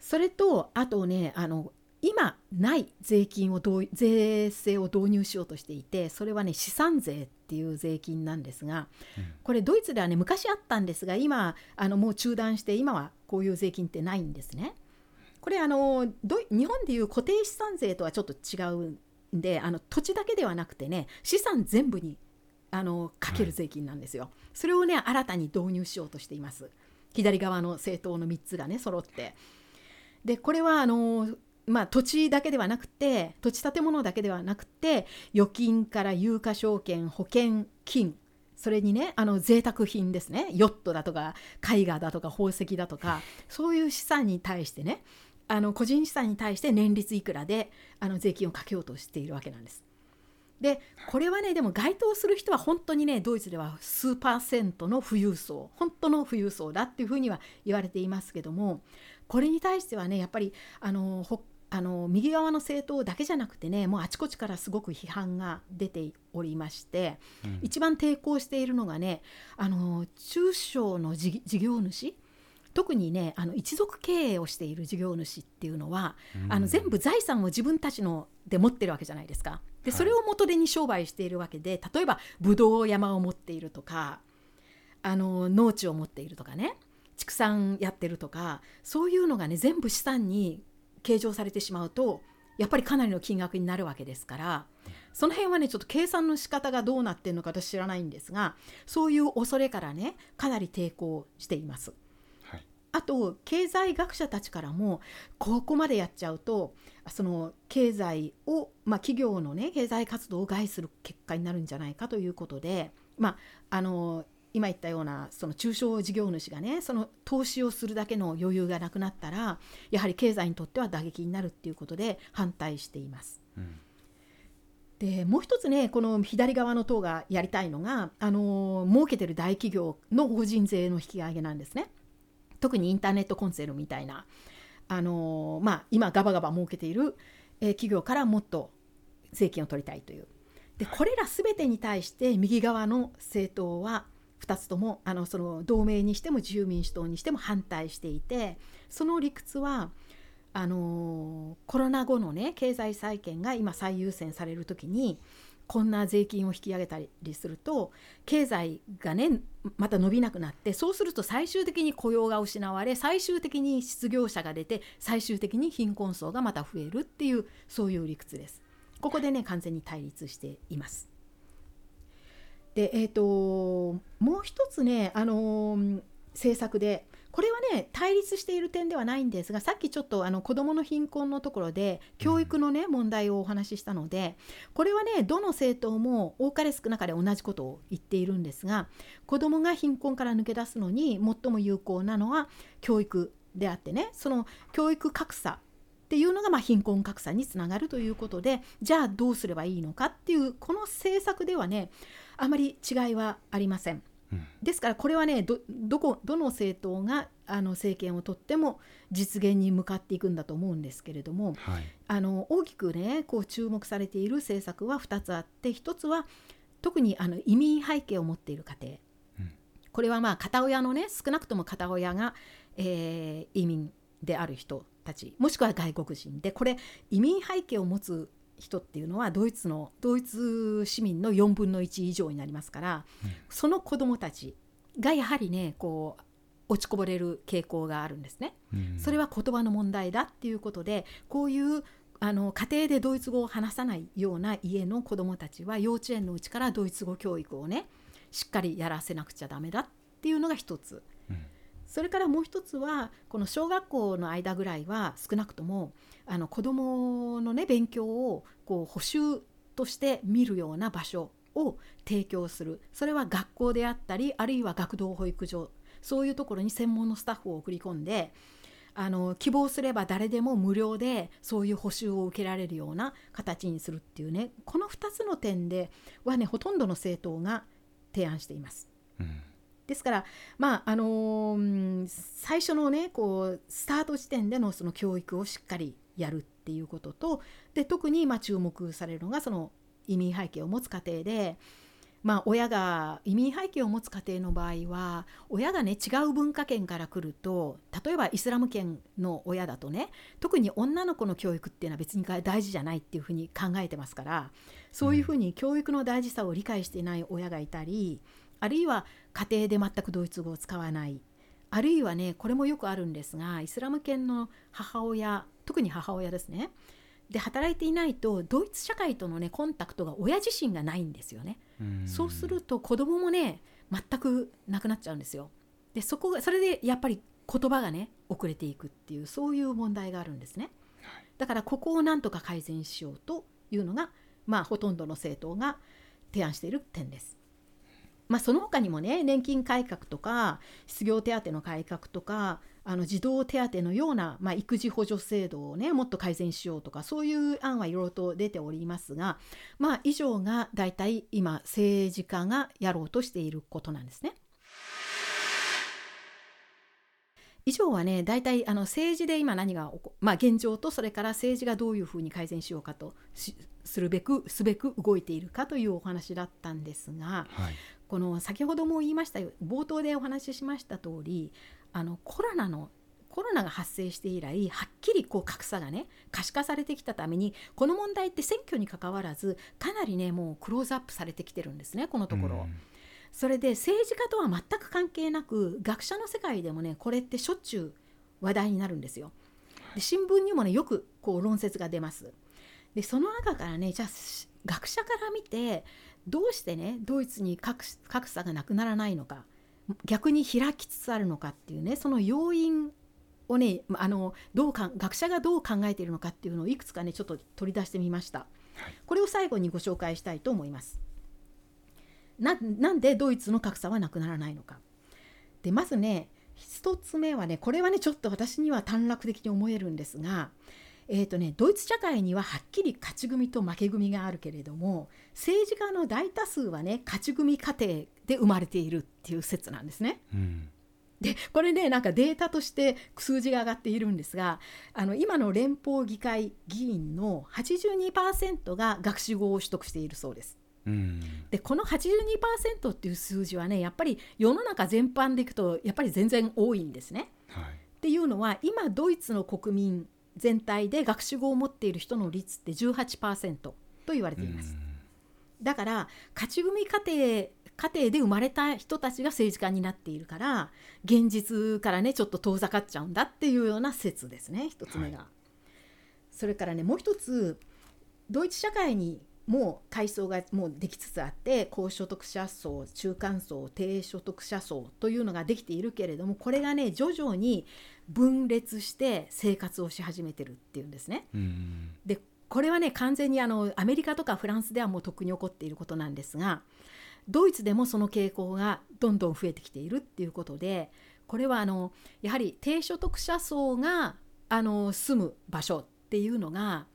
それとあとねあの今ない税金を税制を導入しようとしていてそれはね資産税っていう税金なんですが、うん、これドイツではね昔あったんですが今あのもう中断して今はこういう税金ってないんですね。これあの日本でいう固定資産税とはちょっと違うんであの土地だけではなくてね資産全部にあのかける税金なんですよ、はい、それをね新たに導入しようとしています。左側の政党の3つがね揃って。でこれはあのまあ、土地だけではなくて土地建物だけではなくて預金から有価証券保険金それにねあの贅沢品ですねヨットだとか絵画だとか宝石だとかそういう資産に対してねあの個人資産に対して年率いくらであの税金をかけようとしているわけなんです。でこれはねでも該当する人は本当にねドイツでは数パーセントの富裕層本当の富裕層だっていうふうには言われていますけどもこれに対してはねやっぱりあのあの右側の政党だけじゃなくてねもうあちこちからすごく批判が出ておりまして、うん、一番抵抗しているのがねあの中小の事業主特にねあの一族経営をしている事業主っていうのは、うん、あの全部財産を自分たちので持ってるわけじゃないですか。でそれを元手に商売しているわけで例えばブドウ山を持っているとかあの農地を持っているとかね畜産やってるとかそういうのがね全部資産に計上されてしまうとやっぱりかなりの金額になるわけですからその辺はねちょっと計算の仕方がどうなってるのか私知らないんですがそういう恐れからねかなり抵抗しています。はい、あと経済学者たちからもここまでやっちゃうとその経済を、まあ、企業のね経済活動を害する結果になるんじゃないかということで、まあ、あの今言ったようなその中小事業主がねその投資をするだけの余裕がなくなったらやはり経済にとっては打撃になるっていうことで反対しています。うんでもう一つねこの左側の党がやりたいのがあの儲けてる大企業の法人税の引き上げなんですね。特にインターネットコンセルみたいなあの、まあ、今ガバガバ儲けている、えー、企業からもっと税金を取りたいという。でこれら全てに対して右側の政党は2つともあのその同盟にしても自由民主党にしても反対していてその理屈はあのコロナ後のね経済再建が今最優先される時にこんな税金を引き上げたりすると経済がねまた伸びなくなってそうすると最終的に雇用が失われ最終的に失業者が出て最終的に貧困層がまた増えるっていうそういう理屈です。ここでね完全に対立しています。でえーと、もう一つね、あのー、政策でこれはね対立している点ではないんですがさっきちょっとあの子どもの貧困のところで教育のね問題をお話ししたのでこれはねどの政党も多かれ少なかれ同じことを言っているんですが子どもが貧困から抜け出すのに最も有効なのは教育であってねその教育格差っていうのがま貧困格差につながるということでじゃあどうすればいいのかっていうこの政策ではねあまり違いはありません。ですからこれはねどこどの政党があの政権を取っても実現に向かっていくんだと思うんですけれども、はい、あの大きくねこう注目されている政策は2つあって1つは特にあの移民背景を持っている家庭、うん、これはまあ片親のね少なくとも片親が、えー、移民である人たちもしくは外国人。でこれ移民背景を持つ人っていうのはドイツのドイツ市民の4分の1以上になりますから、うん、その子どもたちがやはりねこう落ちこぼれる傾向があるんですね。うん、それは言葉の問題だっていうことでこういうあの家庭でドイツ語を話さないような家の子どもたちは幼稚園のうちからドイツ語教育をねしっかりやらせなくちゃダメだっていうのが一つ。それからもう一つはこの小学校の間ぐらいは少なくともあの子どものね勉強をこう補習として見るような場所を提供する。それは学校であったりあるいは学童保育所。そういうところに専門のスタッフを送り込んであの希望すれば誰でも無料でそういう補習を受けられるような形にするっていうねこの2つの点ではねほとんどの政党が提案しています。うん。ですから、まああのー、最初のねこうスタート時点でのその教育をしっかりやるっていうこととで特にま注目されるのがその移民背景を持つ家庭で、まあ、親が移民背景を持つ家庭の場合は親がね違う文化圏から来ると例えばイスラム圏の親だとね特に女の子の教育っていうのは別に大事じゃないっていうふうに考えてますからそういうふうに教育の大事さを理解していない親がいたり、あるいは家庭で全くドイツ語を使わないあるいはねこれもよくあるんですがイスラム圏の母親特に母親ですね。で働いていないとドイツ社会とのねコンタクトが親自身がないんですよね。そうすると子供もね全くなくなっちゃうんですよ。でそこがそれでやっぱり言葉がね遅れていくっていうそういう問題があるんですね。だからここをなんとか改善しようというのがまあほとんどの政党が提案している点ですまあ、その他にもね年金改革とか失業手当の改革とかあの児童手当のような、まあ、育児補助制度をねもっと改善しようとかそういう案はいろいろと出ておりますが、まあ、以上が大体今政治家がやろうとしていることなんですね。以上はね大体あの政治で今何がまあ、現状とそれから政治がどういうふうに改善しようかとするべくすべく動いているかというお話だったんですが、はい、この先ほども言いましたよ冒頭でお話ししました通りあのコロナのコロナが発生して以来はっきりこう格差がね可視化されてきたためにこの問題って選挙にかかわらずかなりねもうクローズアップされてきてるんですねこのところ。それで政治家とは全く関係なく学者の世界でもねこれってしょっちゅう話題になるんですよ。で新聞にもねよくこう論説が出ます。でその中からねじゃあ学者から見てどうしてねドイツに格差がなくならないのか逆に開きつつあるのかっていうねその要因をねあのどうか学者がどう考えているのかっていうのをいくつかねちょっと取り出してみました、はい、これを最後にご紹介したいと思います。ななんでドイツの格差はなくならないのか。でまずね1つ目はねこれはねちょっと私には短絡的に思えるんですが、えーとね、ドイツ社会にははっきり勝ち組と負け組があるけれども政治家の大多数はね勝ち組家庭で生まれているっていう説なんですね。うんでこれねなんかデータとして数字が上がっているんですがあの今の連邦議会議員の82%が学士号を取得しているそうです。うんでこの82%っていう数字はねやっぱり世の中全般でいくとやっぱり全然多いんですね。はいっていうのは今ドイツの国民全体で学士号を持っている人の率って18%と言われています。だから勝ち組家庭家庭で生まれた人たちが政治家になっているから現実からねちょっと遠ざかっちゃうんだっていうような説ですね一つ目が。それからねもう一つドイツ社会にもう階層がもうできつつあって高所得者層中間層低所得者層というのができているけれどもこれがね徐々に分裂して生活をし始めてるっていうんですね。うんでこれはね完全にあのアメリカとかフランスではもうとっくに起こっていることなんですがドイツでもその傾向がどんどん増えてきているっていうことでこれはあのやはり低所得者層があの住む場所っていうのが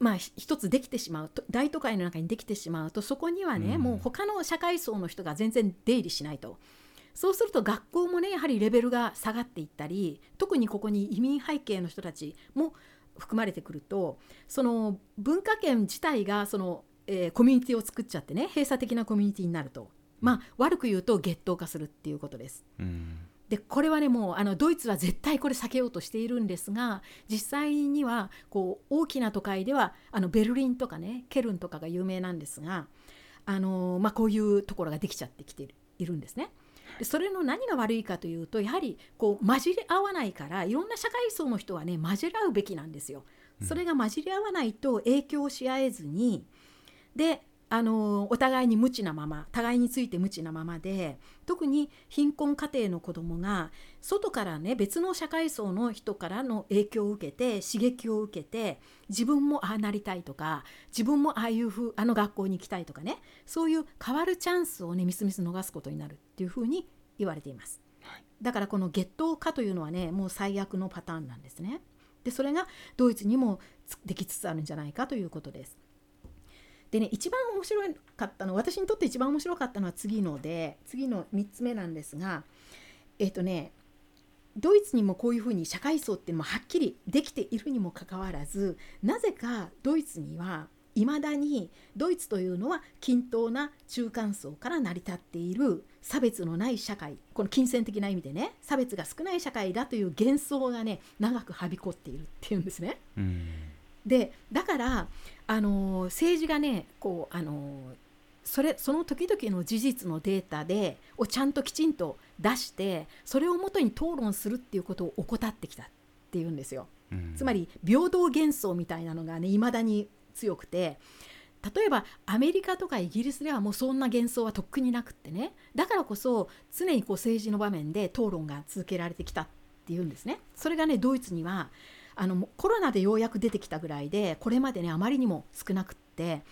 まあひ一つできてしまうと大都会の中にできてしまうとそこにはね、うんもう他の社会層の人が全然出入りしないと。そうすると学校もねやはりレベルが下がっていったり特にここに移民背景の人たちも含まれてくるとその文化圏自体がその、えーコミュニティを作っちゃってね閉鎖的なコミュニティになるとまあ悪く言うと月頭化するっていうことです。うんでこれはねもうあのドイツは絶対これ避けようとしているんですが実際にはこう大きな都会ではあのベルリンとかねケルンとかが有名なんですがあの、まあ、こういうところができちゃってきているんですね。でそれの何が悪いかというとやはりこう混じり合わないからいろんな社会層の人はね混じり合うべきなんですよ。それが混じり合わないと影響し合えずにであのお互いに無知なまま互いについて無知なままで特に貧困家庭の子どもが外からね別の社会層の人からの影響を受けて刺激を受けて自分もああなりたいとか自分もああいうふうあの学校に行きたいとかねそういう変わるチャンスをねみすみす逃すことになるっていうふうに言われています。はいだからこの月頭化というのはねもう最悪のパターンなんですね。でそれがドイツにもつできつつあるんじゃないかということです。でね一番面白かったの私にとって一番面白かったのは次ので次の3つ目なんですがえっ、とねドイツにもこういうふうに社会層ってもはっきりできているにもかかわらずなぜかドイツにはいまだにドイツというのは均等な中間層から成り立っている差別のない社会この金銭的な意味でね差別が少ない社会だという幻想がね長くはびこっているっていうんですね。うんでだからあの政治がねこうあのそれその時々の事実のデータでをちゃんときちんと出してそれをもとに討論するっていうことを怠ってきたっていうんですよ。うんつまり平等幻想みたいなのがね未だに強くて例えばアメリカとかイギリスではもうそんな幻想はとっくになくってねだからこそ常にこう政治の場面で討論が続けられてきたっていうんですね。それがねドイツにはあのコロナでようやく出てきたぐらいでこれまでねあまりにも少なくって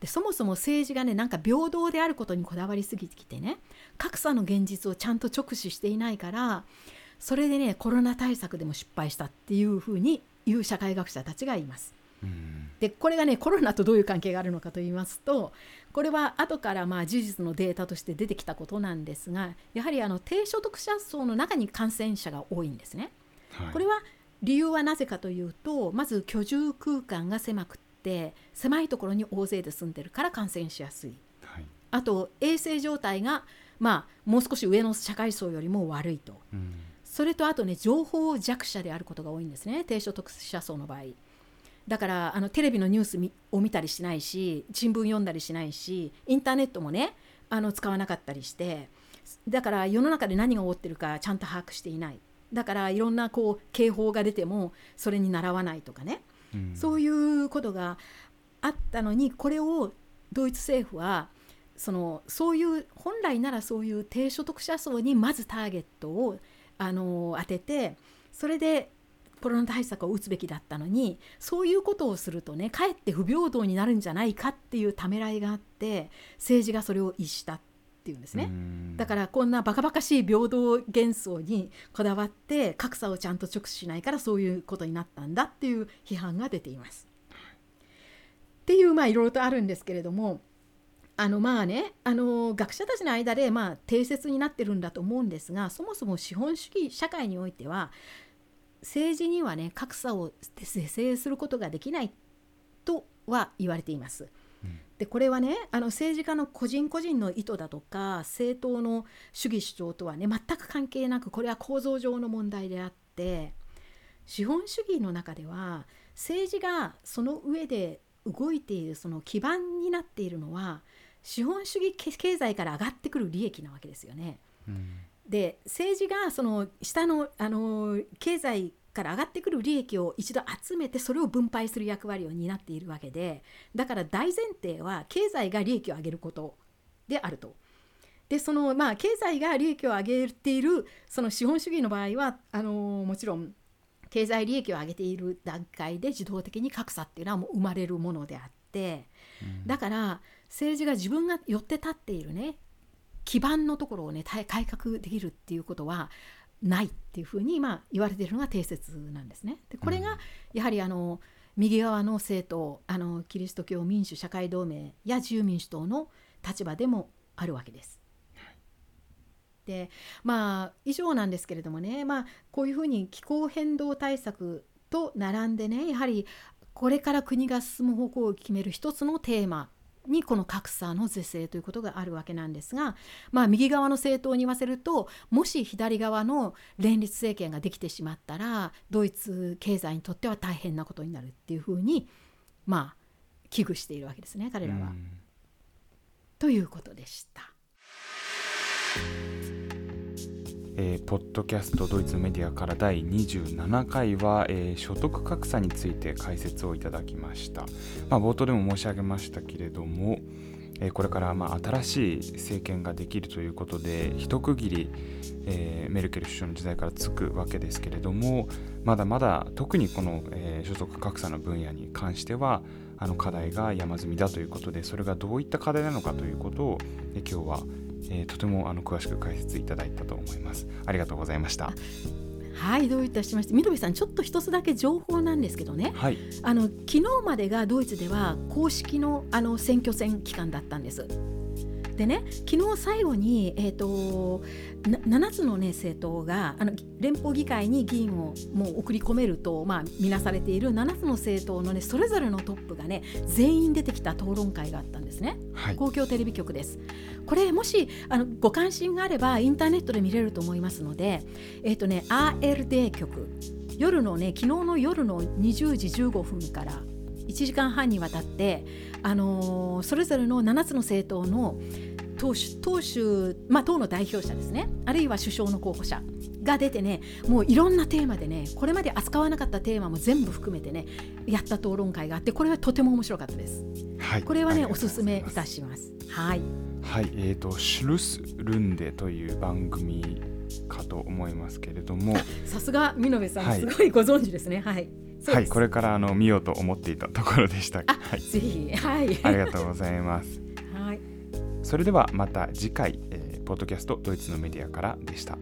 でそもそも政治がねなんか平等であることにこだわりすぎてきてね格差の現実をちゃんと直視していないからそれでねコロナ対策でも失敗したっていうふうに言う社会学者たちがいます。うんでこれがねコロナとどういう関係があるのかと言いますとこれは後からまあ事実のデータとして出てきたことなんですがやはりあの低所得者層の中に感染者が多いんですね。はいこれは理由はなぜかというとまず居住空間が狭くって狭いところに大勢で住んでるから感染しやすい。はい。あと衛生状態がまあもう少し上の社会層よりも悪いと。うん。それとあとね情報弱者であることが多いんですね低所得者層の場合。だからあのテレビのニュースみを見たりしないし新聞読んだりしないしインターネットもねあの使わなかったりしてだから世の中で何が起こってるかちゃんと把握していないだからいろんなこう警報が出てもそれに習わないとかね。うん。そういうことがあったのにこれをドイツ政府はそのそういう本来ならそういう低所得者層にまずターゲットをあの当ててそれでコロナ対策を打つべきだったのにそういうことをするとねかえって不平等になるんじゃないかっていうためらいがあって政治がそれを逸した。っていうんですねだからこんなバカバカしい平等幻想にこだわって格差をちゃんと直視しないからそういうことになったんだっていう批判が出ています。っていうまあいろいろとあるんですけれどもあのまあねあの学者たちの間でまあ定説になってるんだと思うんですがそもそも資本主義社会においては政治にはね格差を是正することができないとは言われています。でこれはねあの政治家の個人個人の意図だとか政党の主義主張とはね全く関係なくこれは構造上の問題であって資本主義の中では政治がその上で動いているその基盤になっているのは資本主義経済から上がってくる利益なわけですよね。うん、で政治がその下のあの経済から上がってくる利益を一度集めてそれを分配する役割を担っているわけでだから大前提は経済が利益を上げることであると。でそのまあ経済が利益を上げているその資本主義の場合はあのもちろん経済利益を上げている段階で自動的に格差っていうのはもう生まれるものであって、うん、だから政治が自分が寄って立っているね基盤のところをね改革できるっていうことはないっていうふうに今言われているのが定説なんですね。でこれがやはりあの右側の政党あのキリスト教民主社会同盟や自由民主党の立場でもあるわけです。でまあ以上なんですけれどもね、まあ、こういうふうに気候変動対策と並んでねやはりこれから国が進む方向を決める一つのテーマにこの格差の是正ということがあるわけなんですが、まあ、右側の政党に言わせるともし左側の連立政権ができてしまったらドイツ経済にとっては大変なことになるっていうふうにまあ危惧しているわけですね彼らは。ということでした。えー、ポッドキャストドイツメディアから第27回は、えー、所得格差について解説をいただきました、まあ、冒頭でも申し上げましたけれども、えー、これからまあ新しい政権ができるということで一区切り、えメルケル首相の時代からつくわけですけれどもまだまだ特にこの、え所得格差の分野に関してはあの課題が山積みだということでそれがどういった課題なのかということを、え今日はえー、とてもあの詳しく解説いただいたと思います。ありがとうございました。はいどういたしまして緑さんちょっと一つだけ情報なんですけどね、はい、あの昨日までがドイツでは公式のあの選挙戦期間だったんです。でね昨日最後に、えーと、7つの、ね、政党があの連邦議会に議員をもう送り込めると、まあ、見なされている7つの政党の、ね、それぞれのトップがね全員出てきた討論会があったんですね、はい、公共テレビ局です。これもしあのご関心があればインターネットで見れると思いますので、えーとね、ARD 局。夜のね昨日の夜の20時15分から1時間半にわたって、あのー、それぞれの7つの政党の党首党首、まあ、党の代表者ですねあるいは首相の候補者が出てねもういろんなテーマでねこれまで扱わなかったテーマも全部含めてねやった討論会があってこれはとても面白かったです。はい、これはねおすすめいたします。はい。はい、えっ、ー、とシュルスルンデという番組かと思いますけれども、さすが見延さん、はい、すごいご存知ですね。はい。はい、これからあの見ようと思っていたところでした。はい、ぜひ、はい。ありがとうございます。はい。それではまた次回、えー、ポッドキャストドイツのメディアからでした。